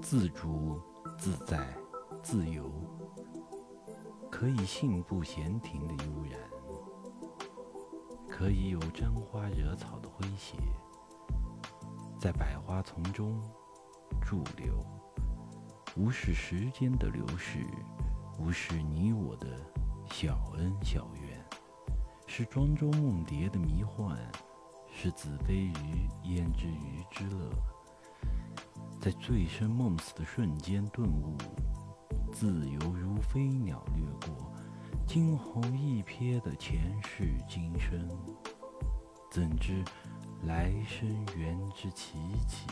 自主、自在、自由，可以信步闲庭的悠然，可以有沾花惹草的诙谐，在百花丛中驻留，无视时间的流逝，无视你我的小恩小怨，是庄周梦蝶的迷幻，是子非鱼焉知鱼之乐。在醉生梦死的瞬间顿悟，自由如飞鸟掠过，惊鸿一瞥的前世今生，怎知来生缘之起起？